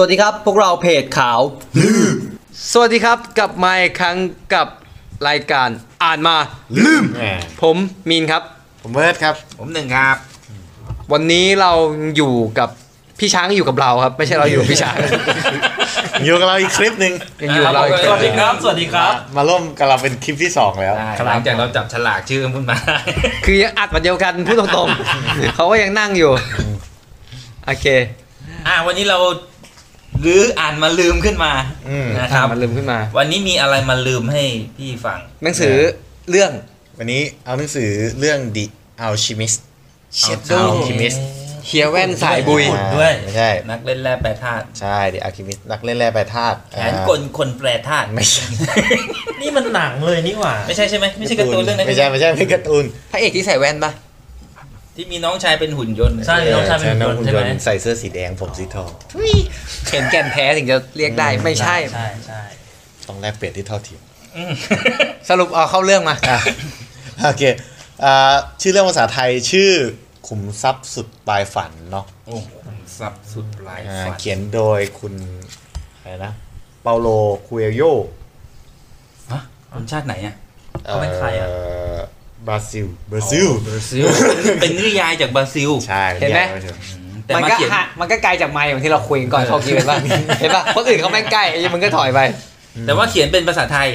สวัสดีครับ พวกเราเพจขาวสวัสดีครับกลับมาอีกครั้งกับรายการอ่านมาแหมผมมีนครับ ผมเบิร์ดครับ ผมหนึ่งครับ วันนี้เราอยู่กับพี่ช้างอยู่กับเราครับ ไม่ใช่เราอยู่กับพี่ช้าง อยู่กับเราอีกคลิปหนึ่งยังอยู่กับเราอีกสวัสดีครับ สวัสดีครับมาร่วมกับเราเป็นคลิปที่สองแล้ว หลังจากเราจับฉลากชื่อขึ้นมา คือยังอัดมาเดียวกันพูดตรงๆ เขาก็ยังนั่งอยู่ โอเค อ่าวันนี้เรา ลืออ่านมาลืมขึ้นมาอืม นะครับ มันลืมขึ้นมา วันนี้มีอะไรมาลืมให้พี่ฟัง หนังสือเรื่อง วันนี้เอาหนังสือเรื่อง The Alchemist Shadow Alchemist เฮียแว่นสายบุยอ่าด้วยไม่ใช่ นักเล่นแร่แปรธาตุใช่ The Alchemist นักเล่นแร่แปรธาตุแผนกลคนแปรธาตุไม่ใช่นี่มันหนังเลยนี่หว่า ไม่ใช่ใช่ไหมไม่ใช่การ์ตูนเรื่องนั้นไม่ใช่ไม่ใช่ไม่การ์ตูน พระเอกที่ใส่แว่นปะ ที่มีน้องชายเป็นหุ่นยนต์ใช่น้องชายเป็นน้องหุ่หุ่นนยยนนต์ต์ใส่เสื้อสีแดงผมสีทองเห็นแก่นแท้ถึงจะเรียกได้ไม่ใช่ใช่ใช่ต้องแลกเปลี่ยนที่เท่าเทียมอืมสรุปเอาเข้าเรื่องมาอะโอเคอ่าชื่อเรื่องภาษาไทยชื่อขุมทรัพย์สุดปลายฝันเนาะโอ้โหสับสุดปลายอ่าฝันเขียนโดยคุณอะไรนะเปาโลคุเอโยฮะคนชาติไหนอะเขาเป็นใครอะ บราซิลบราซิลบราซิล เป็นนิยายจากบราซิล ใช่เห็นไหมรียกว่าเถอะแต่มันมาก็เขียนหะมันก็ไกลจากไมค์อย่างที่เราคุยกันก่อนเข้าคิวเห็นปะเห็นปะคนอื่นเขาแม่งใกล้ไอ้มึงก็ถอยไป แต่ว่าเขียนเป็นภาษาไทย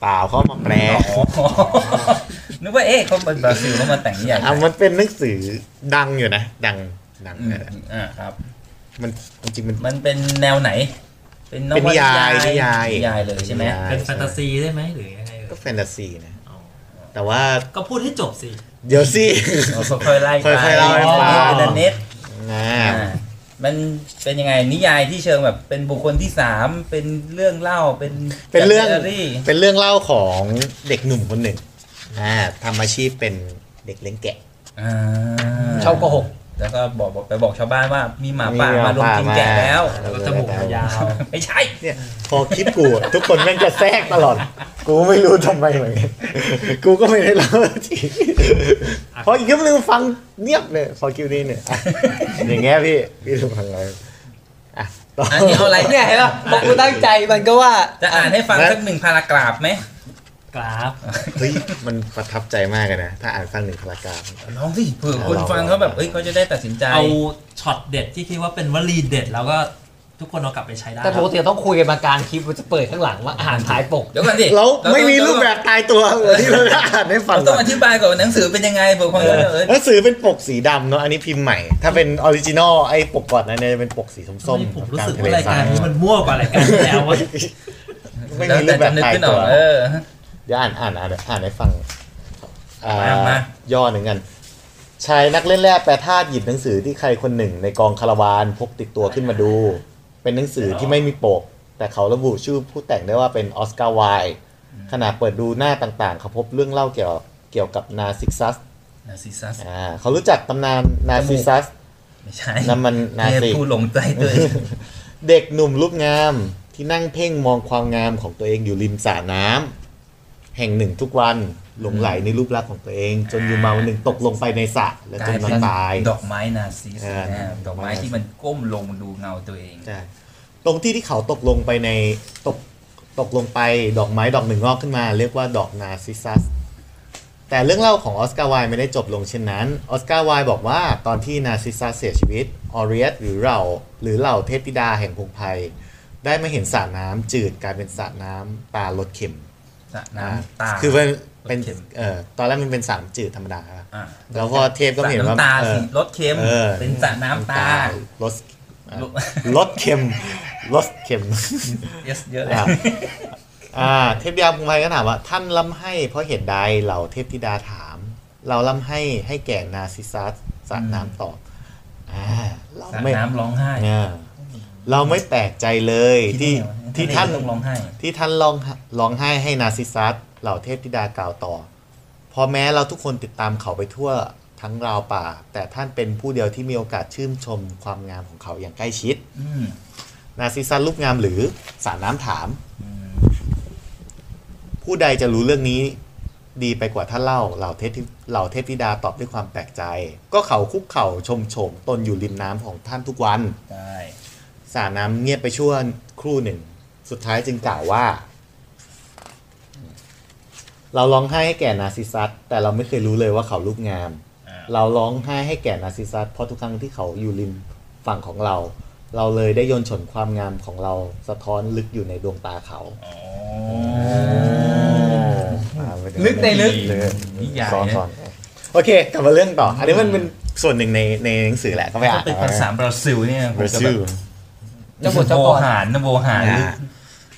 เปล่าเขามาแปลอ๋อนึกว่าเอ๊ะเขาเป็นบราซิลเขามาแต่งนิยายอะมันเป็นหนังสือดังอยู่นะ ดังดังอืมนะอ่าครับ มันจริงๆมันมันเป็นแนวไหน เป็นนเป็นวนิยายนิยายนิยายเลยใช่ไหมนิยายเป็นแฟนตาซีได้ไหมหรือยังไงเอ่ยก็แฟนตาซีนะอ๋อ แต่ว่าก็พูดให้จบสิ เดี๋ยวสิอ๋อค่อยๆไล่ไปค่อยๆเล่าให้ฟัง เป็นอันเน็ตอ่าอ่ามันเป็นยังไงนิยายที่เชิงแบบเป็นบุคคลที่สามเป็นเรื่องเล่าเป็นเป็นเรื่องจากไดารี่เป็นเรื่องเล่าของเด็กหนุ่มคนหนึ่งอ่าทำอาชีพเป็นเด็กเลี้ยงแกะอ่าชอบโกหก แล้วก็บอกบอกไปบอกชาวบ้านว่ามีหมาป่ามีหมามาลงป่ากินมาแกะแล้วแล้วก็จมูกยาวไม่ใช่เนี่ยพอคลิปกูอะทุกคนแม่งจะแทรกตลอด กูไม่รู้ทำไมเหมือนกันกูก็ไม่ได้เล่าทีพออีกคลิปนึงฟังเงียบเลยพอคิวนี้เนี่ยอะอย่างเงี้ยพี่พี่ถูกฟังเลยอะต่ออันนี้เอาอะไรเนี่ยเห็นปะพอกูตั้งใจมันก็ว่าจะอ่านให้ฟังสักหนึ่งพารากราฟไหม กราฟเฮ้ยมันประทับใจมากเลยนะ ถ้าอ่านฟังหนึ่ง paragraph ลองสิเผื่อคนลองฟังเขาแบบเอ้ยเขาจะได้ตัดสินใจเอาช็อตเด็ดที่คิดว่าเป็นวลีเด็ดแล้วก็ทุกคนเอากลับไปใช้ได้แต่ปกติต้องคุยกันมากลางคลิปมันจะเปิดข้างหลังว่าอ่านท้ายปก เดี๋ยวก่อนดิเราไม่มีเารูปแบบตายตัวเหมือนที่เราได้อ่านให้ฟังเราต้องอธิบายก่อนว่าหนังสือเป็นยังไงเผื่อคนจะเออหนังสือเป็นปกสีดำเนาะอันนี้พิมพ์ใหม่ ถ้าเป็น original ไอ้ปกก่อนนั้นเนี่ยจะเป็นปกสีส้มทำไมๆผมรู้ลางสึกทะเลว่ารายทการยนี้มันมั่วกว่ารายการที่แล้วเวะไม่แล้วมีรูแต่ปแบบจะนึกตายขึ้นอตัอวกเออ เดี๋ยวอ่านอ่านอ่านอ่านให้ฟังอ่ามามาย่อหนึ่งกัน ชายนักเล่นแร่แปรธาตุหยิบหนังสือที่ใครคนหนึ่ง ในกองคาราวานพกติดตัวขึ้นมาดู เป็นหนังสือที่ไม่มีปก แต่เขาระบุชื่อผู้แต่งได้ว่าเป็นออสการ์ไวล์ขณะเปิดดูหน้าต่างๆ เขาพบเรื่องเล่าเกี่ยวเกี่ยวกับนาซิซัสนาซิซัสอ่าเขารู้จักตำนานนาซิซัสไม่ใช่นั่นมันนาเทพซิผู้หลงใจตัวเองเด็กหนุ่มรูปงามที่นั่งเพ่งมองความงามของตัวเองอยู่ริมสระน้ำ แห่งหนึ่งทุกวันหลงไหลในรูปลักษณ์ของตัวเอง จนอยู่มาวันหนึ่งตกลงไปในสระและกจลายนมาเป็นตาย ดอกไม้นาซิสเออนะดอกไม้ที่มันก้มลงดูเงาตัวเองใช่ตรงที่ที่เขาตกลงไปในตกตกลงไปดอกไม้ดอกหนึ่งงอกขึ้นมา เรียกว่าดอกนาซิซัสแต่เรื่องเล่าของออสการ์ไวล์ไม่ได้จบลงเช่นนั้นออสการ์ไวล์บอกว่าตอนที่นาซิซัสเสียชีวิตออเรียสหรือเราหรือเหล่าเทพธิดาแห่งพงไพรได้มาเห็นสระน้ำจืดกลายเป็นสระน้ำตาลดเค็ม สระน้ำตา คือเป็นเป็นรสเค็มเอ่อตอนแรกมันเป็นสระน้ำจืดธรรมดาครับอะแล้วก็เทพก็เห็นว่าสระน้ำตาเออสีรสเค็มเออเป็นสระน้ำตาลดเอ่อลดลดเค็มลดเค็มเยอะเยอะเลยอ่าอ่าเทพธิดาพงไพรก็ถามว่า ท่านล่ำให้เพราะเหตุใดเหล่าเทพธิดาถาม เราล่ำให้ให้แก่นาซิซัสสระน้ำตอบอ่าเราสระไม่น้ำร้องไห้ เนี่ยเราไม่แปลกใจเลยที่ที่ที่ท่านต้องร้องไห้ที่ท่านร้องร้องไห้ให้นาซิซัสเหล่าเทพธิดากล่าวต่อเพอแม้เราทุกคนติดตามเขาไปทั่วทั้งราวป่า แต่ท่านเป็นผู้เดียวที่มีโอกาสชื่นชมความงามของเขาอย่างใกล้ชิดอืมนาซิซัสรูปงามหรือสระน้ำถามอืมผู้ใดจะรู้เรื่องนี้ ดีไปกว่าท่านเล่าเหล่าเทพธิเหล่าเทพธิดาตอบด้วยความแปลกใจ ก็เขาคุกเข่าชมโฉมตนอยู่ริมน้ำของท่านทุกวันได้ สระน้ำเงียบไปชั่วครู่หนึ่ง สุดท้ายจึงกล่าวว่า เราร้องไห้ให้แก่นาร์ซิสซัสแต่เราไม่เคยรู้เลยว่าเขารูปงามอ่าเราร้องไห้ให้แก่นาร์ซิสซัสเพราะทุกครั้งที่เขาอยู่ริมฝั่งของเรา เราเลยได้โยนฉนความงามของเราสะท้อนลึกอยู่ในดวงตาเขาอ๋ออ่าไม่ได้ลึกในลึกเลยนิยายซ้อนนะซ้อนโอเค กลับมาเรื่องต่อ อันนี้มันเป็นส่วนหนึ่งในในหนังสือแหละก็ไปอ่าถ้านเป็นภาษาบราซิลเนี่ยผมบราจะซิแบลบ เจ้าบทเจ้าโบก่อน หารนะโบหารอ่า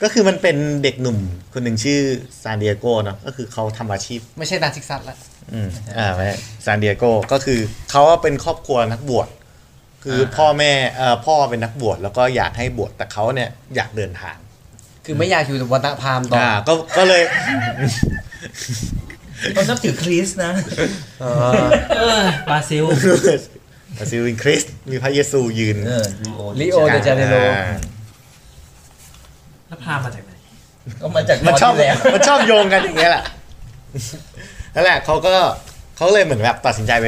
ก็คือมันเป็นเด็กหนุ่มคนหนึ่งชื่อซานดิเอโกเนาะก็คือเขาทำอาชีพ ไม่ใช่นาซิกซัสละอืมอ่าไม่ซานดิเอโกก็คือเขาเป็นครอบครัวนักบวชคือพ่อแม่เอ่อพ่อเป็นนักบวชแล้วก็อยากให้บวชแต่เขาเนี่ยอยากเดินทางคือไม่อยากอยู่วัฒนพราหมณ์ต่ออ่าก็ก็เลย เขานับถือคริสต์นะ เออ บราซิล บราซิลวินคริสต์มีพระเยซูยืนเออริโอริโอเดจาเนโรอ่าแล้วพามาจากไหนก็มาจากมันชอบที่แล้วมันชอบโยงกันอย่างเงี้ยแหละนั่นแหละเขาก็เขาเลยเหมือนแบบตัดสินใจไป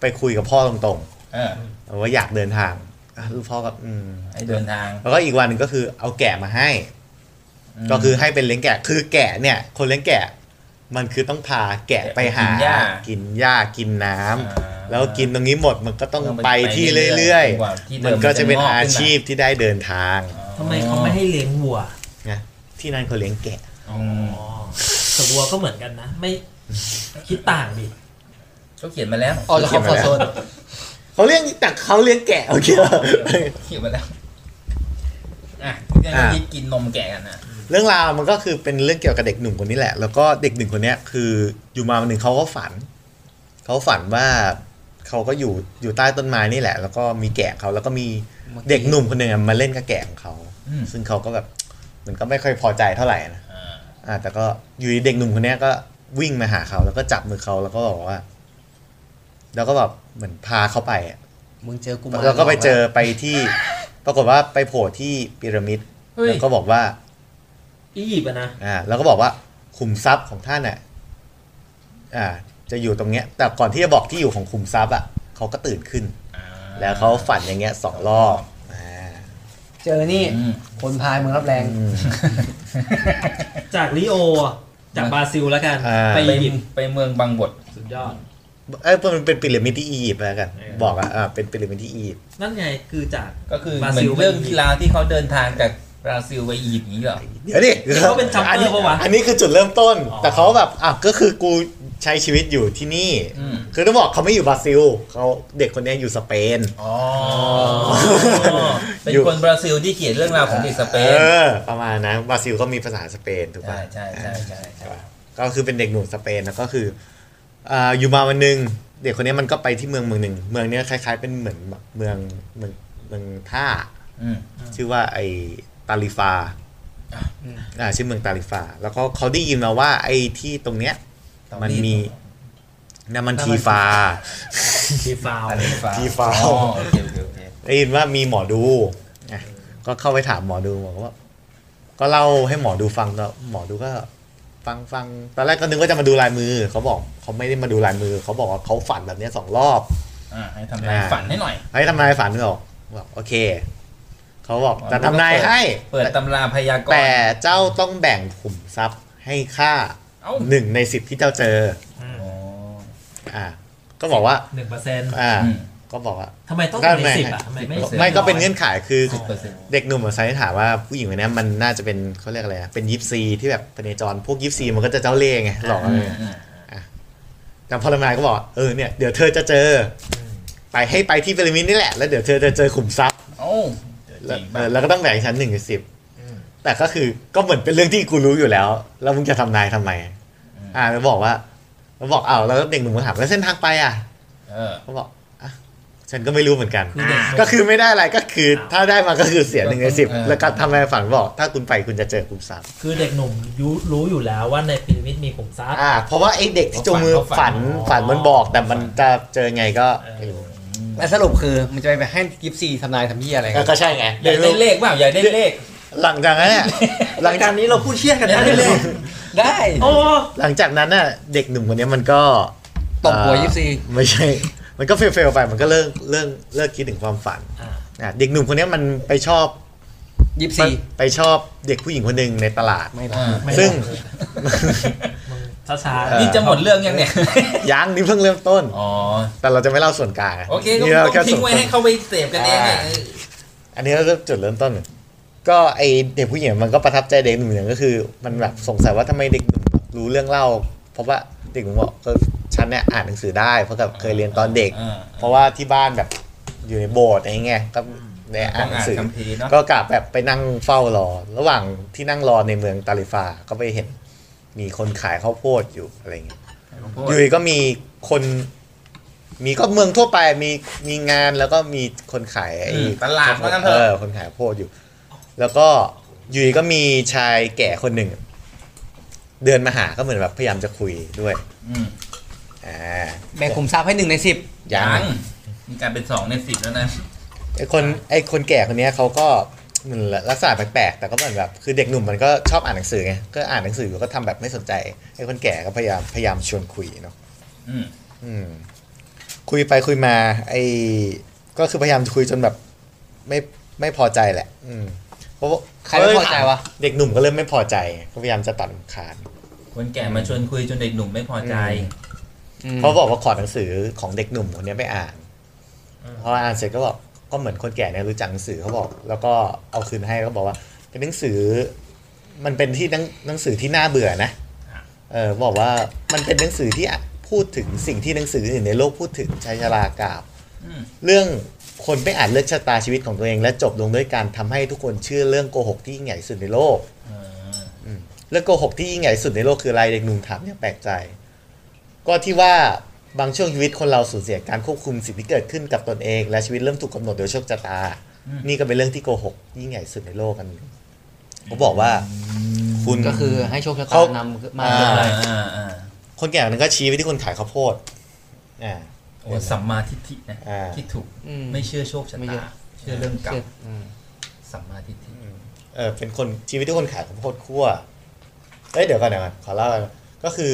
ไปคุยกับพ่อตรงเออๆว่าอยากเดินทางอะลูกพ่อก็อืมให้เดินทาง แล้วก็อีกวันหนึ่งก็คือเอาแกะมาให้มก็คือให้เป็นเลี้ยงแกะ คือแกะเนี่ย คนเลี้ยงแกะ มันคือต้องพาแกะไปหา กินหญ้ากินหญ้ากินน้ำอ่า แล้วกินตรงนี้หมดมันก็ต้องต้องไปไปที่เรื่เรื่ออยยๆจนกว่าที่ๆเดิมมันก็จะเป็นมันจะงอกขึ้นมาอาชีพที่ได้เดินทางทำไมเขาไม่ให้เลี้ยงวัวนะที่นั่นเขาเลี้ยงแกะอ๋ออ๋อแต่วัวก็เหมือนกันนะไม่คิดต่างดิเขาเขียนมาแล้วออกจากคอมฟอร์ทโซนเขาเลี้ยงแต่เขาเลี้ยงแกะโอเคป่ะเขียนมาแล้วอะที่อะที่กินนมแกะกันนะเรื่องราวมันก็คือเป็นเรื่องเกี่ยวกับเด็กหนุ่มคนนี้แหละ แล้วก็เด็กหนึ่งคนเนี้ยคืออยู่มาวันหนึ่งเขาก็ฝัน เขาฝันว่า เขาก็อยู่อยู่ใต้ต้นไม้นี่แหละ แล้วก็มีแกะเขาแล้วก็มีเด็กหนุ่มคนหนึ่งอะมาเล่นกับแกะของเขาอืมซึ่งเขาก็แบบมันก็ไม่ค่อยพอใจเท่าไหร่นะอ่าอ่าแต่ก็อยู่ดีเด็กหนุ่มคนเนี้ยก็วิ่งมาหาเขาแล้วก็จับมือเขาแล้วก็บอกว่า แล้วก็แบบเหมือนพาเขาไปอะมึงเจอกูมาแล้วก็ไปเจอไปที่ปรากฏว่าไปโผล่ที่พีระมิดเฮ้ยแล้วก็บอกว่า อียิปต์อะนะอ่าแล้วก็บอกว่าขุมทรัพย์ของท่านน่ะอ่า จะอยู่ตรงเนี้ย แต่ก่อนที่จะบอกที่อยู่ของขุมทรัพย์อะเขาก็ตื่นขึ้นอ่าแล้วเขาฝันอย่างเงี้ยสองรอบอ่าเจอนี่อืมคนพายเมืองรับแรงอืมจากลิโออะจากบราซิลแล้วกันอ่าไปไปอียิปต์ไปเมืองบางบทสุดยอดเอ้ยมันเป็นพีระมิดที่อียิปต์แล้วกันเออบอกอะอ่าเป็นพีระมิดที่อียิปต์นั่นไงคือจากก็คือเหบรามือซิลนเรื่องที่ลาวที่เขาเดินทางจากบราซิลไปอียิปต์นี้เหรอเดี๋ยวดิเขาเป็นจัมเปอร์อันี้ปะวะอันนี้คือจุดเริ่มต้นอ๋อแต่เขาแบบอะก็คือกู ใช้ชีวิตอยู่ที่นี่อืมคือต้องบอกเขาไม่อยู่บราซิลเขาเด็กคนเนี้ยอยู่สเปนอ๋อเป็นอยู่คนบราซิลที่เขียนเรื่องราวของเด็กสเปนเออประมาณนั้นบราซิลก็มีภาษาสเปนถูกใช่ป่ะใช่ใช่ใช่ใช่ก็คือเป็นเด็กหนุ่มสเปนแล้วก็คืออ่าอยู่มาวันหนึ่งเด็กคนนี้มันก็ไปที่เมืองเมืองหนึ่งเมืองเนี้ยคล้ายๆ เป็นเหมือนแบบเมืองเมืองเมืองท่าอืมชื่อว่าไอตาลิฟาอะอ่าชื่อเมืองตาลิฟา แล้วก็เขาได้ยินมาว่าไอ้ที่ตรงเนี้ย มันมีน้ำมันทีฟาทีฟาวอะไรฟ้าที่ฟ้าอ๋อโอเคโอเคโอเคได้ยินว่ามีหมอดูอะก็เข้าไปถามหมอดูบอกว่า ก็เล่าให้หมอดูฟังแล้วหมอดูก็ ฟังฟังตอนแรกก็นึกว่าจะมาดูลายมือ เขาบอกเขาไม่ได้มาดูลายมือ เขาบอกว่าเขาฝันแบบเนี้ยสองรอบ อ่าให้ทำนายอ่า ฝันให้หน่อย ให้ทำนายฝันหรอกบอกโอเค เขาบอกจะทำนายให้ เปิดตำราพยากรณ์แต่เจ้าต้องแบ่งขุมทรัพย์ให้ค่าเอ้า หนึ่งในสิบที่เจ้าเจออ๋ออ่า ก็บอกว่าหนึ่งเปอร์เซ็นต์อ่าอืมก็บอกว่าทำไมต้องก็หนึ่งในไม่สิบอะทำไมไม่ไม่ก็เป็นเงื่อนไขคือสิบเปอร์เซ็นต์เด็กหนุ่มมาไซน์ถามว่าผู้หญิงคนนี้มันน่าจะเป็นเขาเรียกอะไรอะเป็นยิปซีที่แบบพเนจรพวกยิปซีมันก็จะเจ้าเล่ห์ไงหลอกอะไรเงี้ยแต่พอลมายก็บอกเออเนี่ยเดี๋ยวเธอจะเจอ ไปให้ไปที่พีระมิดนี่แหละ แล้วเดี๋ยวเธอจะเจอขุมทรัพย์โอ้จแล้วริงเอป่ะอแล้วก็ต้องแบ่งชั้นหนึ่งในสิบแต่ก็คือก็เหมือนเป็นเรื่องที่กูรู้อยู่แล้ว แล้วมึงจะทำนายทำไม อ่าแล้วบอกว่าแล้วบอกอ้าวแล้วเด็กหนุ่มก็ถามแล้วเส้นทางไปอะเออ เขาบอกอะฉันก็ไม่รู้เหมือนกัน คือเด็กก็คือไม่ได้อะไรก็คือถ้าได้มาก็คือเสียหนึ่งในสิบเออ แล้วก็ทำนายฝันบอกถ้าคุณไปคุณจะเจอกลุ่มทรัพย์คือเด็กหนุ่มยุรู้อยู่แล้วว่าในพีระมิดมีขุมทรัพย์ อ่า เพราะว่าไอ้เด็กที่จงมือเขาฝัฝันน ฝันมันบอกแต่มันจะเจอไงก็ไม่รู้และสรุปคือมันจะไปให้กิฟซีทำนายทำยี่อะไรกันก็ใช่ไงอยากได้เลขเปล่าอยากได้เลขหลังจากนั้นเนี่ยหลัรางยจาการกนี้เราพูดเชี่ยกันได้เลย ได้ โอ้หลังจากนั้นน่ะเด็กหนุ่มคนนี้มันก็ตบหัวเอ่อยิปซีไม่ใช่ มันก็เฟลๆไปมันก็เลิกเลิกเลิกคิดถึงความฝันอ่าอะเด็กหนุ่มคนเนี้ยมันไปชอบยี่สิบสี่ไปชอบเด็กผู้หญิงคนหนึ่งในตลาดไม่ละอ่าไม่ซึ่งช้าเออนี่จะหมดเรื่องยังเนี่ยยังนี่เพิ่งเริ่มต้นอ๋อแต่เราจะไม่เล่าส่วนกลางะโอเคก็นี่ราต้องแค่ทิ้ส่งนไว้ต้นให้เขาไปเสพกันเองไงอ่าอันนี้ก็จุดเริ่มต้น ก็ไอเด็กผู้หญิงมันก็ประทับใจเด็กหนุ่มอย่างก็คือ มันแบบสงสัยว่าทำไมเด็กหนุ่มรู้เรื่องเล่า เพราะว่าเด็กหนุ่มบอกก็ฉันเนี่ยอ่านหนังสือได้เพราะกับเคยเรียนตอนเด็กอ่าเพราะว่าที่บ้านแบบอยู่ในโบสถ์อะไรเงี้ยก็ได้อ่าต้อนงหนัอ่างนสือคัมภีร์เนาะก็กลับแบบไปนั่งเฝ้ารอ ระหว่างที่นั่งรอในเมืองตาลิฟาก็ไปเห็นมีคนขายข้าวโพดอยู่อะไรเงี้ยอยู่ดีก็มีคนมีก็เมืองทั่วไปมีมีงานแล้วก็มีคนขายไอ้อืมตลาดว่างั้นเถเออะอคนขายข้าวโพดอยู่ แล้วก็อยู่ดีก็มีชายแก่คนหนึ่ง เดินมาหาก็เหมือนแบบพยายามจะคุยด้วยอืมอ่าแบ่งขุมทรัพย์ให้หนึ่งในสิบยัยังงมีการเป็นสองในสิบแล้วนะไอ้คนไอ้คนแก่คนเนี้ยเขาก็เหมันลักษณะแปลกๆแต่ก็เหมือนแบบคือเด็กหนุ่มมันก็ชอบอ่านหนังสือไงก็อ่านหนังสืออยู่ก็ทำแบบไม่สนใจไอ้คนแก่ก็พยายามพยายามชวนคุยเนาะอืมอืมคุยไปคุยมา ไอ้ก็คือพยายามจะคุยจนแบบ ไม่ไม่พอใจแหละ อืม เพราะว่าใครไม่พอใจวะ เด็กหนุ่มก็เริ่มไม่พอใจก็พยายามจะตัดรำคาญคนแก่มาชวนคุยจนเด็กหนุ่มไม่พอใจอืมเขาบอกว่าขอหนังสือของเด็กหนุ่มคนเนี้ยไปอ่านพออ่านเสร็จก็บอกก็เหมือนคนแก่เนี่ยรู้จักหนังสือเขาบอก แล้วก็เอาคืนให้ก็บอกว่า เป็นหนังสือ มันเป็นที่หนังหนังสือที่น่าเบื่อนะเออบอกว่ามันเป็นหนังสือที่พูดถึงสิ่งที่หนังสืออื่นในโลกพูดถึงชายชรากล่าวอืมเรื่อง คนไปอ่านเลือกชะตาชีวิตของตัวเอง และจบลงด้วยการทำให้ทุกคนเชื่อเรื่องโกหกที่ยิ่งใหญ่ที่สุดในโลกอ่าเรื่องโกหกที่ยิ่งใหญ่ที่สุดในโลกคืออะไรเด็กหนุ่มถามเนี่ยแปลกใจ ก็ที่ว่าบางช่วงชีวิตคนเราสูญเสียการควบคุมสิ่งที่เกิดขึ้นกับตนเอง และชีวิตเริ่มถูกกำหนดโดยโชคชะตา นี่ก็เป็นเรื่องที่โกหกยิ่งใหญ่ที่สุดในโลกกันเขาบอกว่า คุณก็คือให้โชคชะตาเขานำมาอ่าเกิดอะไรอ่าอ่าคนแก่คนนั้นก็ชี้ไปที่คนขายข้าวโพดอ่า โอ้สัมมาทิฏฐินะอ่าที่ถูกอืม ไม่เชื่อโชคชะไม่เชื่ตาอ เชื่อเรื่องกรรมอืมสัมมาทิฏฐิเออเป็นคนชีวิตที่คนขายข้าวโพดคั่วเอ้ยเดี๋ยวก่อนเดี๋ยวก่อนขอเล่าก่อนก็คือ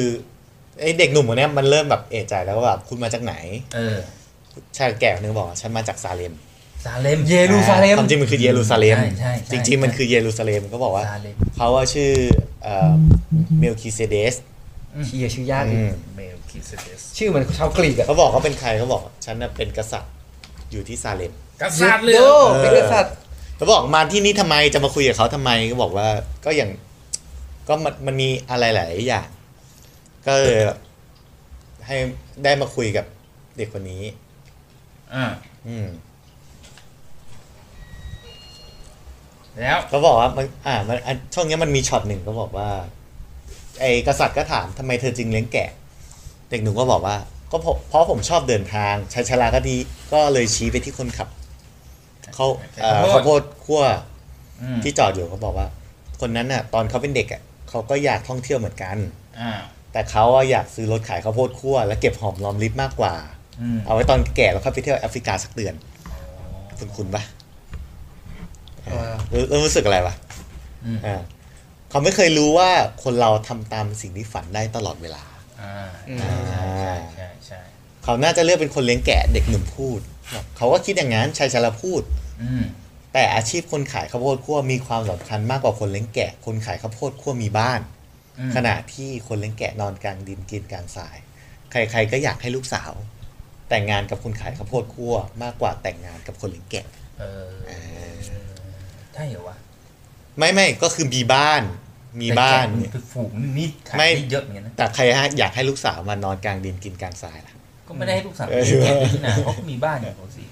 ไอ้เด็กหนุ่มคนเนี้ยมันเริ่มแบบเอะใจแล้วว่าแบบคุณมาจากไหนเออชายแก่คนนึงบอกว่าฉันมาจากซาเลมซาเลมเยรูซาเล็มความจริงมันคือเยรูซาเล็มใช่ใช่ใช่ จริง ๆ มันคือเยรูซาเล็มก็บอกว่า ซาเลมเขาว่าชื่อเอ่อเมลคิเซเดส เชียชื่อยากอือีกมเมลคิเซเดสชื่อเหมือนชาวกรีกอะเขาบอกเขาเป็นใครเขาบอก ฉันน่ะเป็นกษัตริย์อยู่ที่ซาเลมกษัตริย์เลยโดเหรอเป็นกษัตริย์เขาบอกมาที่นี่ทำไมจะมาคุยกับเขาทำไมก็บอกว่าก็อย่างก็มันมันมีอะไรหลายอย่างก็เลยให้ได้มาคุยกับเด็กคนนี้อ่าอืมแล้วเขาบอกว่ามันอ่ามันอันช่วงเนี้ยมันมีช็อตหนึ่งก็บอกว่า ไอ้กษัตริย์ก็ถามทำไมเธอจึงเลี้ยงแกะ เด็กหนุ่มก็บอกว่า ก็เพราะเพราะผมชอบเดินทางชายชราก็ดีก็เลยชี้ไปที่คนขับเขาเอ่อข้าวโพดคั่วอืมที่จอดอยู่เขาบอกว่า คนนั้นน่ะ ตอนเขาเป็นเด็กอะเขาก็อยากท่องเที่ยวเหมือนกันอ่าแต่เขาอะอยากซื้อรถขายข้าวโพดคั่วแล้วเก็บหอมรอมริบมากกว่าอืมเอาไว้ตอนแก่แล้วค่อยไปเที่ยวแอฟริกาสักเดือน คุณคุณปะเออรู้รู้รู้สึกอะไรปะอืมอ่า เขาไม่เคยรู้ว่าคนเราทำตามสิ่งที่ฝันได้ตลอดเวลาอ่าอืมใช่ใช่ใช่ใช่เขาน่าจะเลือกเป็นคนเลี้ยงแกะเด็กหนุ่มพูดแบบเขาก็คิดอย่างนั้นชายชราพูดอืมแต่อาชีพคนขายข้าวโพดคั่วมีความสำคัญมากกว่าคนเลี้ยงแกะ คนขายข้าวโพดคั่วมีบ้านอืมขณะที่คนเลี้ยงแกะนอนกลางดินกินกลางทราย ใครๆก็อยากให้ลูกสาว แต่งงานกับคนขายข้าวโพดคั่วมากกว่าแต่งงานกับคนเลี้ยงแกะ เออใช่เหรอวะ ไม่ไม่ก็คือมีบ้าน มีบ้าน แต่แกะมัคือฝูงนี่ขายไม่ ได้เยอะเหมือนกันนะแต่ใครอยากให้ลูกสาวมานอนกลางดินกินกลางทรายล่ะ ก็ไม่ได้ให้ลูกสาวเออแกะที่นาเขาก็มีบ้านอย่างเขาสิ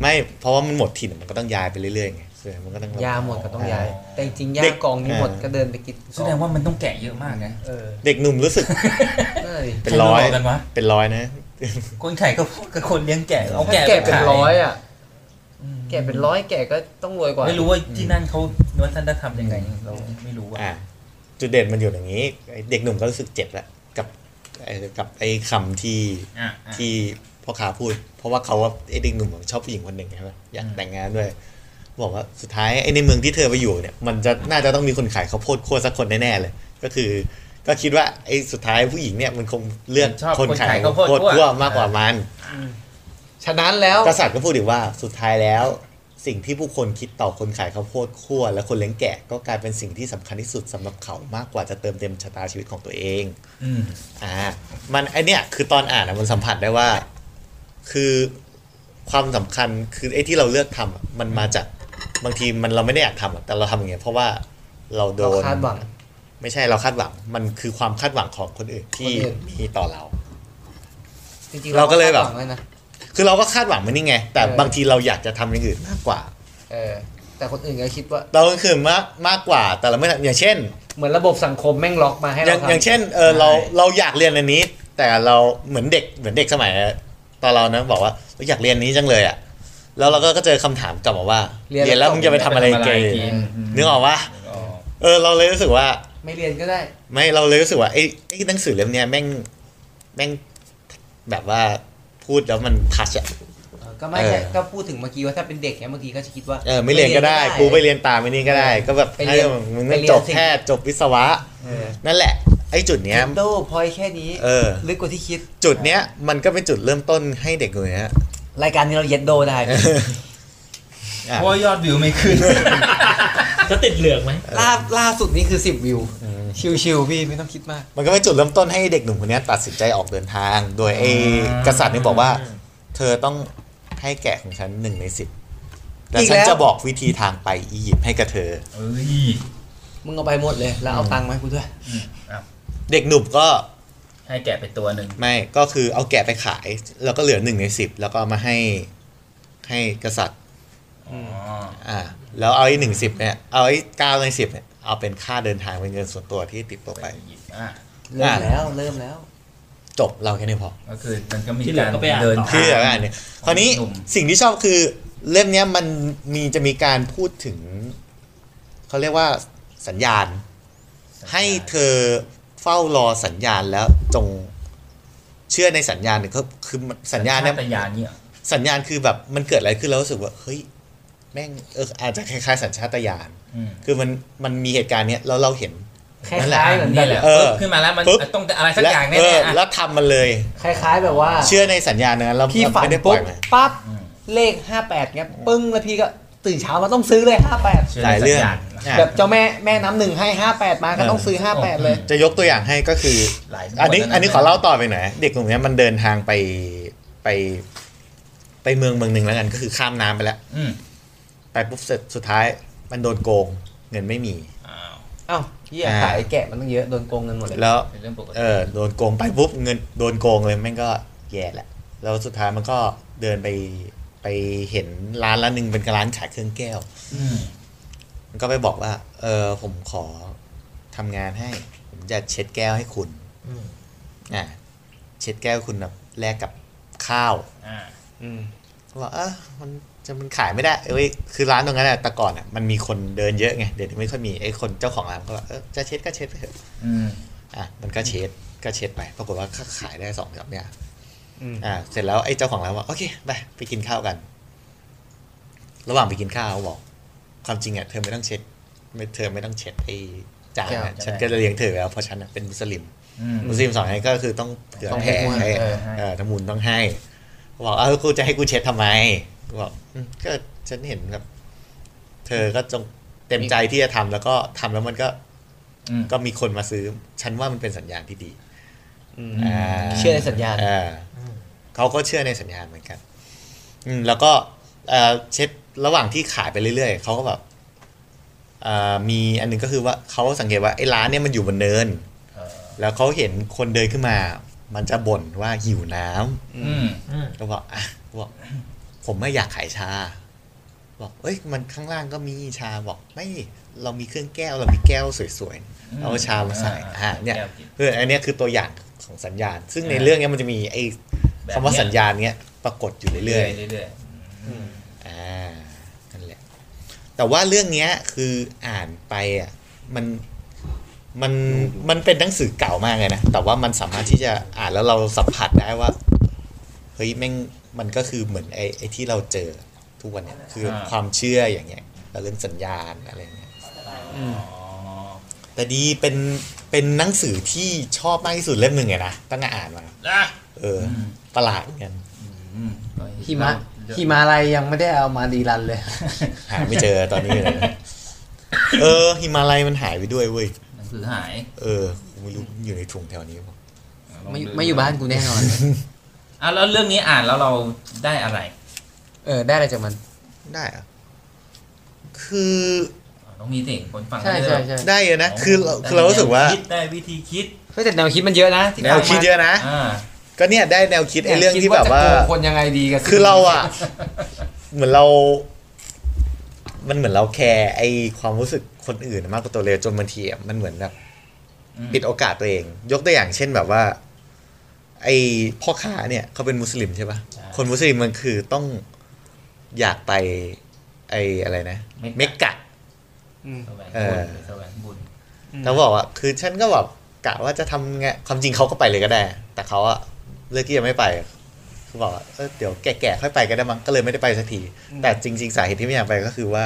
ไม่เพราะว่ามันหมดถิ่นมันก็ต้องย้ายไปเรื่อยๆไงเสือมันก็ต้อง ยาหมดก็ต้องย้าย แต่จริงๆยาเด็กกองนี้หมดก็เดินไปกินแสดงว่ามันต้องแกะเยอะมากนะเออเด็กหนุ่มรู้สึก นั่นดิเป็นร้อย ใครรู้กันวะเป็นร้อยนะ คนขายก็กับคนเลี้ยงแกะเอาถ้าแกะแกะเป็นไปขายร้อยอะอืม แกะเป็นร้อยแกะก็ต้องรวยกว่า ไม่รู้ว่าที่นั่นเขาวัฒนธรรมยังไงเราไม่รู้อะอ่าจุดเด่นมันอยู่อย่างนี้ไอ้เด็กหนุ่มก็รู้สึกเจ็บแล้วกับไอ้กับไอ้คำที่อะอะที่พ่อค้าพูด เพราะว่าเขาว่าไอ้เด็กหนุ่มชอบผู้หญิงคนหนึ่งใช่ไหมอยากอืมแต่งงานด้วยบอกว่าสุดท้ายไอ้ในเมืองที่เธอไปอยู่เนี่ยมันจะน่าจะต้องมีคนขายข้าวโพดคั่วสักคนแน่ๆเลย ก็คือ ก็คิดว่าไอ้สุดท้ายผู้หญิงเนี่ยมันคงเลือกชอบคนคนขาขายยข้าข้าววโพโพดดคั่วคั่วมากกว่ามัน ฉะนั้นแล้วกษัตริย์ก็พูดอีกว่าสุดท้ายแล้ว สิ่งที่ผู้คนคิดต่อคนขายข้าวโพดคั่วและคนเลี้ยงแกะก็กลายเป็นสิ่งที่สำคัญที่สุดสำหรับเขามากกว่าจะเติมเต็มชะตาชีวิตของตัวเองอืมอ่า มันไอเนี้ยคือตอนอ่านอะมันสัมผัสได้ว่า คือความสำคัญคือไอ้ที่เราเลือกทำอะมันมาจากบางทีมันเราไม่ได้อยากทำอะแต่เราทำอย่างเงี้ยเพราะว่าเราโดเรานคาดหวัง ไม่ใช่เราคาดหวัง มันคือความคาดหวังของคนอื่นที่คนอื่นมีต่อเรา จริงๆเราก็เลยแบบ คดหวังแล้วนะคือเราก็คาดหวังมันนี่ไง แต่เออบางทีเราอยากจะทำอย่างอื่นมากกว่า เออ แต่คนอื่นก็คิดว่า เราก็คือมากมากกว่าแต่เราไม่ทำอย่างเช่น เหมือนระบบสังคมแม่งล็อกมาให้อเราย่างทำ อย่างเช่นเออเราเราอยากเรียนอันนี้ แต่เราเหมือนเด็กเหมือนเด็กสมัยตอนเรานะบอกว่าเราอยากเรียนนี้จังเลยอะแล้วเราก็เจอคำถามกลับมาว่า เรียนเรียนแล้วมึงจะไปทำอะไรเกย์นึกออกว่าอ๋อเออเราเลยรู้สึกว่า ไม่เรียนก็ได้ ไม่เราเลยรู้สึกว่าไอ้ไอ้หนังสือเล่มเนี้ยแม่งแม่งแบบว่า พูดแล้วมันทัชอะเออก็ไม่เออใช่ก็พูดถึงเมื่อกี้ว่าถ้าเป็นเด็กเนี่ยบางทีก็จะคิดว่าเออไม่เรียนก็ได้กูไปเรียนตามไอ้นี่ก็ได้ ก็แบบไปให้เรียนมึงไปไม่เรียนจบสิ่งแพทย์จบวิศวะ เออนั่นแหละ ไอ้จุดเนี้ย โดพอยแค่นี้เออ ลึกกว่าที่คิด จุดเนี้ยมันก็เป็นจุดเริ่มต้นให้เด็กคนเนี้ยรายการนี้เราเย็ดโดได้ อะเพราะว่ายอดวิวไม่ขึ้น จะติดเหลืองไหมล่าล่าสุดนี่คือ 10 วิว ชิวๆพี่ไม่ต้องคิดมาก มันก็เป็นจุดเริ่มต้นให้เด็กหนุ่มคนเนี้ยตัดสินใจออกเดินทาง โดยไอ้อ่ากษัตริย์นี่บอกว่า เธอต้องให้แกะของฉันหนึ่งในสิบและอีกฉันแล้วจะบอกวิธีทางไปอียิปต์ให้กับเธอเอ้ยมึงเอาไปหมดเลยแล้วเอาตังค์มาให้กูด้วยอืมอ้าวเด็กหนุ่มก็ให้แกะไปตัวหนึ่งไม่ก็คือเอาแกะไปขาย แล้วก็เหลือหนึ่งในสิบแล้วก็เอามาให้ให้กษัตริย์อ๋ออ่าแล้วเอาไอ้หนึ่งสิบเนี่ยเอาไอ้เก้าในสิบเนี่ย เอาเป็นค่าเดินทางเป็นเงินส่วนตัวที่ติดตัวไป อะเริ่มแล้วเริ่มแล้วจบเราแค่นี้พอ ก็คือมันก็มีที่เหลืกาอรก็ไปอ่านเดินต่อทาคืองแบบว่าเนี่ยคราวนี้หนุ่มสิ่งที่ชอบคือเล่มเนี้ยมันมีจะมีการพูดถึงเขาเรียกว่าสัญญาณ ให้เธอเฝ้ารอสัญญาณแล้วจงเชื่อในสัญญาณเนี่ยก็คือสัญญาณเนี่ยสัญญาณเนี่ยสัญญาณคือแบบมันเกิดอะไรขึ้นแล้วรู้สึกว่าเฮ้ยแม่งเอออาจจะคล้ายๆสัญชาตญาณอืม คือมันมันมีเหตุการณ์เนี้ยแล้วเราเห็นคล้นั่นแหละายๆเหมือนนี่กันแหละเออปึ๊บขึ้นมาแล้วมันปึ๊บต้องอะไรสักและอย่างเอแน่อๆอะแล้วทำมันเลย คล้าย ๆ แบบว่า เชื่อในสัญญาณนั้นแล้วพี่ฝันไม่ได้ปล่ปุ๊อบยมาปั๊บอืมเลข58เงี้ยปึ้งแล้วพี่ก็ตื่นเช้ามาต้องซื้อเลย58เชื่หลายเรื่องในสัญญาณอะแบบเจ้าแม่แม่น้ำหนึ่งให้58มาก็ต้องซื้อ58เลย จะยกตัวอย่างให้ก็คือหลายอันนี้หมวดอันนี้ขอเล่าต่อไปหน่อยเด็กกลุ่มเนี้ยมันเดินทางไปไป ไปเมืองเมืองหนึ่งแล้วกันก็คือข้ามน้ำไปแล้วอืมไปปุ๊บเสร็จสุดท้าย มันโดนโกงเงินไม่มีอ้าวอ้าวเฮียอ่า ขายแกะมันต้องเยอะโดนโกงเงินหมดเลยแล้ว เป็นเรื่องปกติเออโดนโกงไปปุ๊บเงินโดนโกงเลยแม่งก็แย่แหละแล้วสุดท้ายมันก็เดินไปไปเห็นร้านร้านหนึ่งเป็นร้านขายเครื่องแก้วอืมมันก็ไปบอกว่า เออผมขอทำงานให้ ผมจะเช็ดแก้วให้คุณอืมอ่าเช็ดแก้วคุณแบบแลกกับข้าวอ่า อืมเขาบอกเออมัน จะมันขายไม่ได้เอ้ยคือร้านตรงนั้นอะแต่ก่อนอะมันมีคนเดินเยอะไงเดี๋ยวนี้ไม่ค่อยมีไอ้คนเจ้าของร้านก็บอกเออจะเช็ดก็เช็ดไปเถอะอืมอะมันก็เช็ดก็เช็ดไป ปรากฏว่าก็ขายได้สองแบบเนี้ยอืมอ่า เสร็จแล้วไอ้เจ้าของร้านว่าโอเคไปไปกินข้าวกัน ระหว่างไปกินข้าวบอก ความจริงอะเธอไม่ต้องเช็ดไม่เธอไม่ต้องเช็ดไอ้จานอะฉันก็จะเลี้ยงเธอแล้วเพราะฉันอะเป็นมุสลิมอืมมุสลิมสอนให้ก็คือต้องเผื่อต้องแผ่ให้ให้เออให้เออทำบุญต้องให้บอกเออกูจะให้กูเช็ดทำไมกู บอกอืมก็ฉันเห็นแบบ เธอก็จงเต็มใจที่จะทำแล้วก็ทำแล้วมันก็ อืมก็มีคนมาซื้อ ฉันว่ามันเป็นสัญญาณที่ดีอืมอ่าเชื่อในสัญญาณเออเขาก็เชื่อในสัญญาณเหมือนกัน อืม แล้วก็เอ่อเช็ดระหว่างที่ขายไปเรื่อยๆเขาก็แบบเอ่อมีอันหนึงก็คือว่าเขาสังเกตว่าไอ้ร้านเนี่ยมันอยู่บนเนิน เออแล้วเขาเห็นคนเดินขึ้นมา มันจะบ่นว่าหิวน้ำอืม อืม ก็บอกอะบอก ผมไม่อยากขายชา บอกเอ้ยมันข้างล่างก็มีชาบอกไม่เรามีเครื่องแก้วเรามีแก้วสวยๆเอาชามาใส่อ่าเนี่ยแก้วกินเพื่ออันเนี้ยคือตัวอย่างของสัญญาณ ซึ่งในเรื่องเนี้ยมันจะมีไอ้แบบคำว่าเนี้ยสัญญาณเนี้ยปรากฏอยู่เรื่อยเรื่อยๆอืมๆอ่านั่นแหละแต่ว่าเรื่องเนี้ยคืออ่านไปอะมันมันมันเป็นหนังสือเก่ามากเลยนะ แต่ว่ามันสามารถที่จะอ่านแล้วเราสัมผัสได้ว่าเฮ้ยแม่งมันก็คือเหมือนไอ้ไอ้ที่เราเจอทุกวันเนี่ยคืออา ความเชื่ออย่างเงี้ยแล้วเรื่องสัญญาณอะไรเงี้ยอ๋อแต่ดีเป็นเป็นหนังสือที่ชอบมากที่สุดเล่มหนึ่งไงนะตั้งแต่อ่านมาอะเอออประหลาดเหมือนกันอืมหิมะฮิมาลัยยังไม่ได้เอามาดีรันเลย หาไม่เจอตอนนี้เลยนะเออฮิมาลัยมันหายไปด้วยเว้ยหนังสือหายเออกูไม่รู้อยู่ในถุงแถวนี้เปล่าไม่ไม่อยู่บ้านกูแน่นอน อะแล้วเรื่องนี้อ่านแล้วเราได้อะไร เออ ได้อะไรจากมัน ได้อะคือต้องมีสิ่งคนฟังใช่ได้ใช่แบบใช่ได้เยอะนะ คือเราคือเรารู้สึกว่าคิดได้วิธีคิดเฮ้ยแต่แนวคิดมันเยอะนะที่แนวคิดเยอะนะ อ่าก็เนี่ยได้แนวคิดไอ้เรื่องที่แบบว่าคิดจะโกงคนยังไงดีกันคือเราอะ เหมือนเรา มันเหมือนเราแคร์ไอความรู้สึกคนอื่นมากกว่าตัวเราจนบางทีอะมันเหมือนแบบ อืมปิดโอกาสตัวเอง ยกตัวอย่างเช่นแบบว่า ไอพ่อค้าเนี่ยเขาเป็นมุสลิมใช่ปะคนมุสลิมมันคือต้องอยากไปไออะไรนะเมกกะอืมแสวงเอบุอญแสวงบุญแล้วบอกว่าคือฉันก็แบบกะว่าจะทำไงความจริงเขาก็ไปเลยก็ได้ แต่เขาอะเลือกที่จะไม่ไปคือบอกว่าเออเดี๋ยวแก่ๆค่อยไปก็ได้มั้งก็เลยไม่ได้ไปสักที แต่จริง ๆ สาเหตุที่ไม่อยากไปก็คือว่า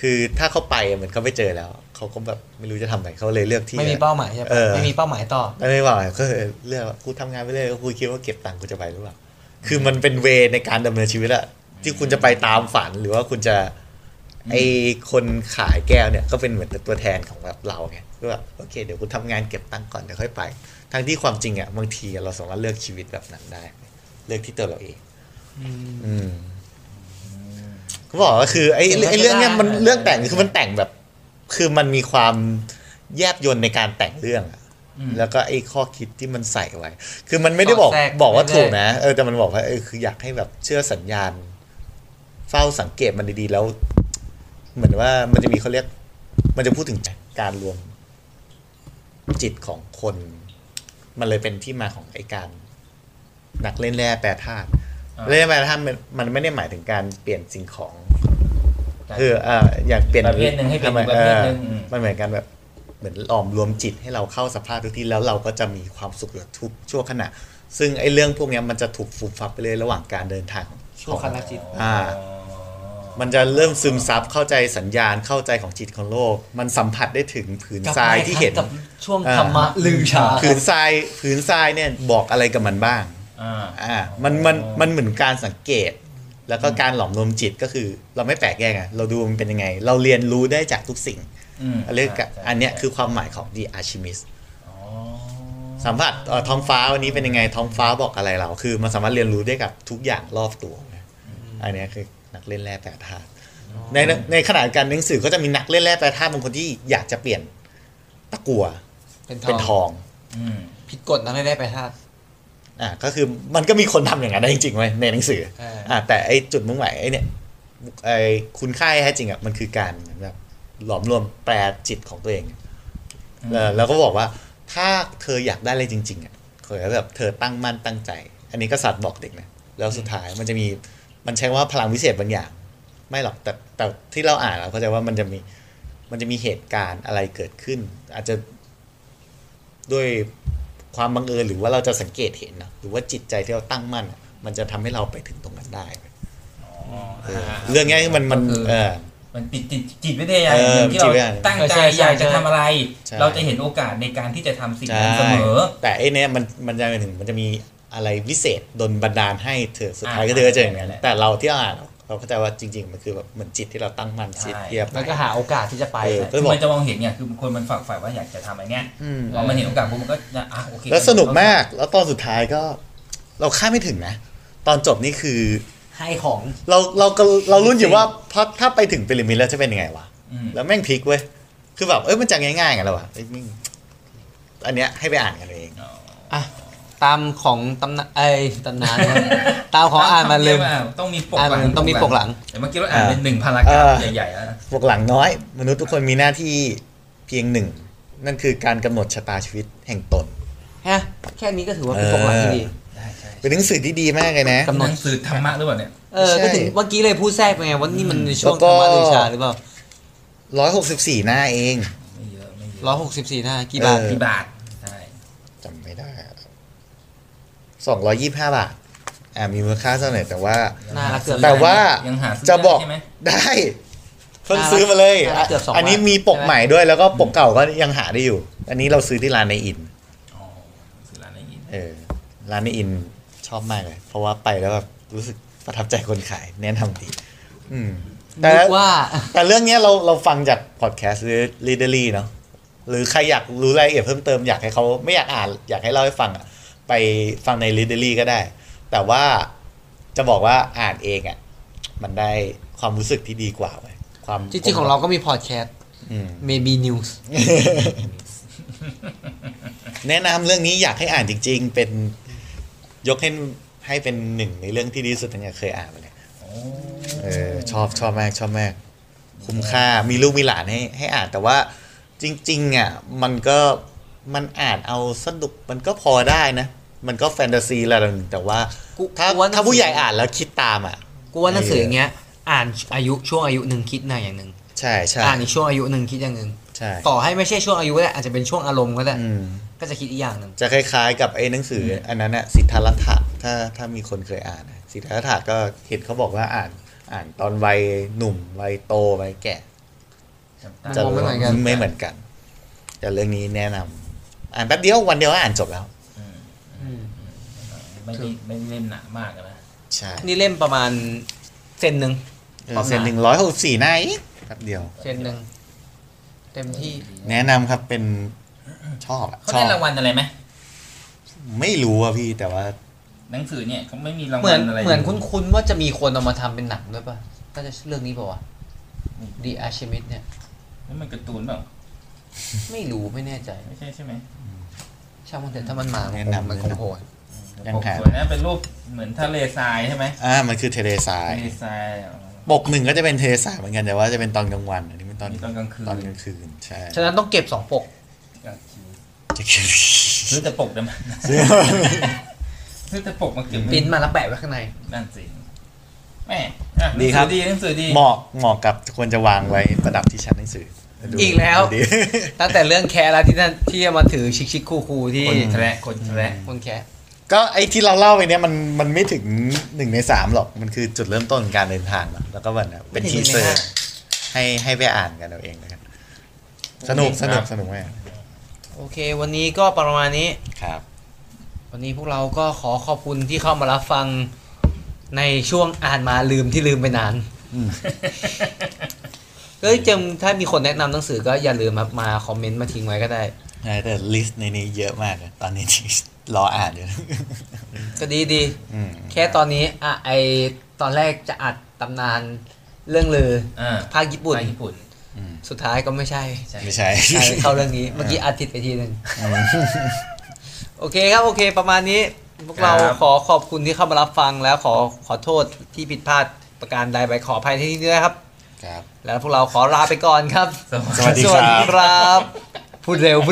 คือถ้าเขาไปอะเหมือนเขาไปเจอแล้วเขาก็แบบไม่รู้จะทำไงเขาเลยเลือกที่ไม่มีเป้าหมายใช่เอปะอไม่มีเป้าหมายต่อไม่บอกก็เลยเลือกว่ากูทำงานไปเรื่อยกูคิดว่าเก็บตังค์กูจะไปหรือเปล่าคือมันเป็นเวในการดำเนินชีวิตอะที่คุณจะไปตามฝันหรือว่าคุณจะไอคนขายแก้วเนี่ยก็เป็นเหมือนตัวแทนของแบบเราไงก็แบบโอเค เดี๋ยวกูทำงานเก็บตังค์ก่อนเดี๋ยวค่อยไป ทั้งที่ความจริงอะบางทีเราสามารถเลือกชีวิตแบบนั้นได้ เลือกที่ตัวเราเอง อืม เขาบอกว่าคือไอ้ไอ้เรื่องเนี้ยมันเรื่องแต่งคือมันแต่งแบบ คือมันมีความแยบยนในการแต่งเรื่องอะอืมแล้วก็ไอ้ข้อคิดที่มันใส่ไว้ คือมันไม่ได้บอกสอดแทรกบอกว่าเรื่อยๆถูกนะเออแต่มันบอกว่าเออคืออยากให้แบบเชื่อสัญญาณ เฝ้าสังเกตมันดีๆแล้ว เหมือนว่ามันจะมีเขาเรียก มันจะพูดถึงการรวมจิตของคน มันเลยเป็นที่มาของไอ้การ นักเล่นแร่แปรธาตุอ่า เล่นแร่แปรธาตุมันมันไม่ได้หมายถึงการเปลี่ยนสิ่งของการคือเอ่ออยากเปลี่ยนประเภทหนึ่งให้เป็นทำไมอีกประเภทหนึ่งอออืมมันเหมือนกันแบบเหมือนหลอมรวมจิตให้เราเข้าสภาพทุกที่แล้วเราก็จะมีความสุขอยู่ทุกชั่วขณะ ซึ่งไอ้เรื่องพวกเนี้ยมันจะถูกฟูมฟับไปเลยระหว่างการเดินทางชั่วขณะจิตอ่ามันจะเริ่มซึมซับเข้าใจสัญญาณเข้าใจของจิตของโลก มันสัมผัสได้ถึงผืนทรายที่เห็นกับช่วงอ่าธรรมะลือชาผืนทรายผืนทรายเนี่ยบอกอะไรกับมันบ้าง อ่าอ่ามันมันมันเหมือนการสังเกต แล้วก็การหลอมรวมจิตก็คือ เราไม่แปลกแยกไงเราดูมันเป็นยังไง เราเรียนรู้ได้จากทุกสิ่งอืมอันเรียกกะใช่อันเนี้ยคือความหมายของ The Alchemist อ๋อสัมผัสเอ่อท้องฟ้าวันนี้เป็นยังไงท้องฟ้าบอกอะไรเรา คือมันสามารถเรียนรู้ได้กับทุกอย่างรอบตัวนะอันเนี้ยคือนักเล่นแร่แปรธาตุในในขณะเดียวกันหนังสือก็จะมีนักเล่นแร่แปรธาตุบางคนที่อยากจะเปลี่ยนตะกัวเป็นทเป็นองทองอืมผิดกฎนะไม่ได้ไปธาตุ อ่าก็คือมันก็มีคนทำอย่างนั้นได้จริงๆไว้ยในหนังสือเอออ่อ่าแต่ไอจุดมุ่งหมายไอเนี่ยไอคุณค่าแท้จริงอะมันคือการเหมือนแบบหลอมรวมแปรจิตของตัวเองเออแล้วก็บอกว่าถ้าเธออยากได้อะไรจริง ๆอะขอให้แบบเธอตั้งมั่นตั้งใจ อันนี้กษัตริย์บอกเด็กนะแล้วสุดท้ายมันจะมีมันใช้ว่าพลังวิเศษบางอย่าง ไม่หรอกแต่แต่ที่เราอ่านเราเข้าใจว่ามันจะมีมันจะมีเหตุการณ์อะไรเกิดขึ้น อาจจะด้วย ความบังเอิญหรือว่าเราจะสังเกตเห็นนะหรือว่าจิตใจที่เราตั้งมั่นอะมันจะทำให้เราไปถึงตรงนั้นได้เว้ยอ๋อเออเรื่องเนี้ยมันมันก็คือเออมันติดจิตจิตวิทยาเอออย่างที่เราจิตวิทยาตั้งใจอยากจะทำอะไรใช่เราจะเห็นโอกาสในการที่จะทำสิ่งใช่นั้นเสมอ แต่ไอ้เนี้ยมันมันจะไปถึงมันจะมีอะไรวิเศษดนบันดาลให้เธอสุดท้ายอ่าก็เธอก็เจออย่างนั้นนั่นแหละแต่เราที่อ่าน เราเข้าใจว่าจริง ๆ มันคือแบบเหมือนจิตที่เราตั้งมั่นใช่จิตเทียบแล้วก็หาโอกาสที่จะไปเออคือมันจะมองเห็นเนี่ยคือคนมันฝักใฝ่ว่าอยากจะทำอะไรเงี้ยอืมพอมันเห็นโอกาสปุ๊บมันก็จะอะโอเคแล้วสนุกมากแล้วตอนสุดท้ายก็ เราคาดไม่ถึงนะ ตอนจบนี่คือให้ของเราเราก็เราลุ้นอยู่ว่าเพราะถ้าไปถึงพีระมิดแล้วจะเป็นยังไงวะอืมแล้วแม่งพลิกเว้ยคือแบบเอ้ยมันจะง่ายๆกันแล้ววะเอ้ยแม่งอันเนี้ยให้ไปอ่านกันเองอะ ตามของตำนานเอ้ยตำนานนะตามของอ่านมาเลยต้องมีปกอ่านหลังต้องมีปกหลังแต่เมื่อกี้เราอ่านเป็นหนึ่งพารากราฟใหญ่ๆแล้วนะพวกหลังน้อย มนุษย์ทุกคนมีหน้าที่เพียงหนึ่ง นั่นคือการกำหนดชะตาชีวิตแห่งตนฮะแค่นี้ก็ถือว่าเป็นปกหลังที่ดีได้ใช่เป็นหนังสือที่ดีมากเลยนะกำหนดหนังสือธรรมะหรือเปล่าเนี่ยเออก็ถึงเมื่อกี้เลยพูดแทรกไปไงว่านี่มันในช่วงแล้วธก็รรมะลือชาหรือเปล่าร้อยหกสิบสี่หน้าเองไม่เยอะไม่เยอะร้อยหกสิบสี่หน้ากี่บาทเออกี่บาทใช่จำไม่ได้ สองร้อยยี่ห้าบาทอ่ามีมูลค่าเท่าไหร่แต่ว่า น่ารักเกือบแต่ว่ายังหาซื้จะบอกได้ใช่ไหม ได้เพิ่งซื้อมาเลยน่ารักเกือบสองอันนี้บาท มีปกใหม่ด้วยแล้วก็ปกเก่าก็ยังหาได้อยู่ อันนี้เราซื้อที่ร้านในอิน อ๋อซื้อร้านไหนกินเออร้านในอินชอบมากเลย เพราะว่าไปแล้วแบบรู้สึกประทับใจคนขายแนะนำดี อืม แต่ นึกว่า แต่เรื่องเนี้ยเราเราฟังจากพอดแคสต์หรือ Readery เนาะหรือใครอยากรู้รายละเอียดเพิ่มเติมอยากให้เขาไม่อยากอ่าน อยากให้เล่าให้ฟังอะ ไปฟังใน Readery ก็ได้ แต่ว่าจะบอกว่าอ่านเองอะ มันได้ความรู้สึกที่ดีกว่าเว้ยความจริงๆของเราก็มีพอดแคสต์ อืม maybe news แนะนำเรื่องนี้อยากให้อ่านจริง ๆ เป็นยกให้ให้เป็นหนึ่งในเรื่องที่ดีที่สุดตั้งแต่เคยอ่านมาเลยเออชอบชอบมากชอบมาก คุ้มค่ามีลูกมีหลานให้ให้อ่านแต่ว่าจริง ๆ อะ มันก็มันอ่านเอาสนุกมันก็พอได้นะ มันก็แฟนตาซีระดับหนึ่งแต่ว่ากูถ้ากูว่าหนังสือถ้าผู้ใหญ่อ่านแล้วคิดตามอะกูว่าหนังสืออย่างเงี้ย อ่านอายุช่วงอายุหนึ่งคิดหน่อยอย่างหนึ่งใช่ใช่อ่านอีกช่วงอายุหนึ่งคิดอย่างหนึ่งใช่ต่อให้ไม่ใช่ช่วงอายุก็ได้อาจจะเป็นช่วงอารมณ์ก็ได้อืมก็จะคิดอีกอย่างหนึ่งจะคล้ายๆ กับไอ้หนังสือออันนั้นน่ะสิทธารัตถะถ้าถ้ามีคนเคยอ่านนะสิทธารัตถะก็เห็นเขาบอกว่าอ่านอ่านตอนวัยหนุ่มวัยโตวัยแก่จะมองไม่เหมือนกัน ไม่เหมือนกัน แต่เรื่องนี้แนะนำอ่านแป๊บเดียววันเดียวก็อ่านจบแล้วอืม ไม่ได้ไม่ได้เล่มหนามากอะนะใช่นี่เล่มประมาณเซนหนึ่งเออเซนหนึ่งร้อยหกสิบสี่หน้าเองแป๊บเดียว เซนหนึ่งเต็มที่แนะนำครับเป็นชอบอะเขาชอได้บรางวัลอะไรไหมไม่รู้อะพี่แต่ว่าหนังสือเนี่ยเขาไม่มีรางเหวัมือนลอะไรเหมือนคุ้นๆว่าจะมีคนเอามาทำเป็นหนังด้วยป่ะน่าจะเรื่องนี้ป่าวะ The Alchemist เนี่ย นี่มันการ์ตูนเปล่าไม่รู้ไม่แน่ใจ ไม่ใช่ใช่ไหมช่างมันเถอะถ้ามันมาแนะมันนำมันคงโหด ยังหาสวยนะเป็นรูปเหมือนทะเลทรายใช่ไหมอ่ามันคือเทเลซายทะเลทรายอ๋อ ปกหนึ่งก็จะเป็นเทเลซายเหมือนกันแต่ว่าจะเป็นตอนกลางวันอันนี้เป็นตอนนี่ตอนกลางคืน ตอนกลางคืนใช่ฉะนั้นต้องเก็บสองปกกลางคืนจะคือซื้อแต่ปกเดี๋ยวมันซื้อแต่ปกมาเก็บปริ้นมาแล้วแปะไว้ข้างใน นั่นสิแม่อะดีครับ หนังสือดีหนังสือดี เหมาะเหมาะกับควรจะวางไว้ประดับที่ชั้นหนังสือดูอีกแล้ว ดูดี ตั้งแต่เรื่องแคร์แล้วที่นั่นที่จะมาถือชิคชิคคูคูที่คนแทะคนแทะคนแคร์ ก็ไอ้ที่เราเล่าไปเนี้ยมันมันไม่ถึงหนึ่งในสามหรอก มันคือจุดเริ่มต้นของการเดินทางเนอะแล้วก็วันนะเป็นทีเซอร์ให้ให้ไปอ่านกันเอาเองแล้วกันสนุกสนุกสนุกมากโอเค วันนี้ก็ประมาณนี้ ครับ วันนี้พวกเราก็ขอขอบคุณที่เข้ามารับฟังในช่วงอ่านมาลืมที่ลืมไปนานอืมเอ้ยจำถ้ามีคนแนะนำหนังสือก็อย่าลืมมามาคอมเมนต์มาทิ้งไว้ก็ได้ใช่ แต่ลิสต์ในนี้เยอะมากเลยตอนนี้ที่รออ่านอยู่ก็ดีดีอืมแค่ตอนนี้อะไอตอนแรกจะอัดตำนานเรื่องลืออ่าภาคญี่ปุ่นภาคญี่ปุ่น สุดท้ายก็ไม่ใช่ใช่ไม่ใช่ใช่เข้าเรื่องนี้เมื่อกี้อัดผิดไปทีหนึ่งอืมโอเคครับโอเค ประมาณนี้พวกเราครับขอขอบคุณที่เข้ามารับฟังแล้วขอขอโทษที่ผิดพลาดประการใดไปขออภัยที่นี่ด้วยครับ ครับ แล้วพวกเราขอลาไปก่อนครับ สวัสดีครับครับพูดเร็วพูด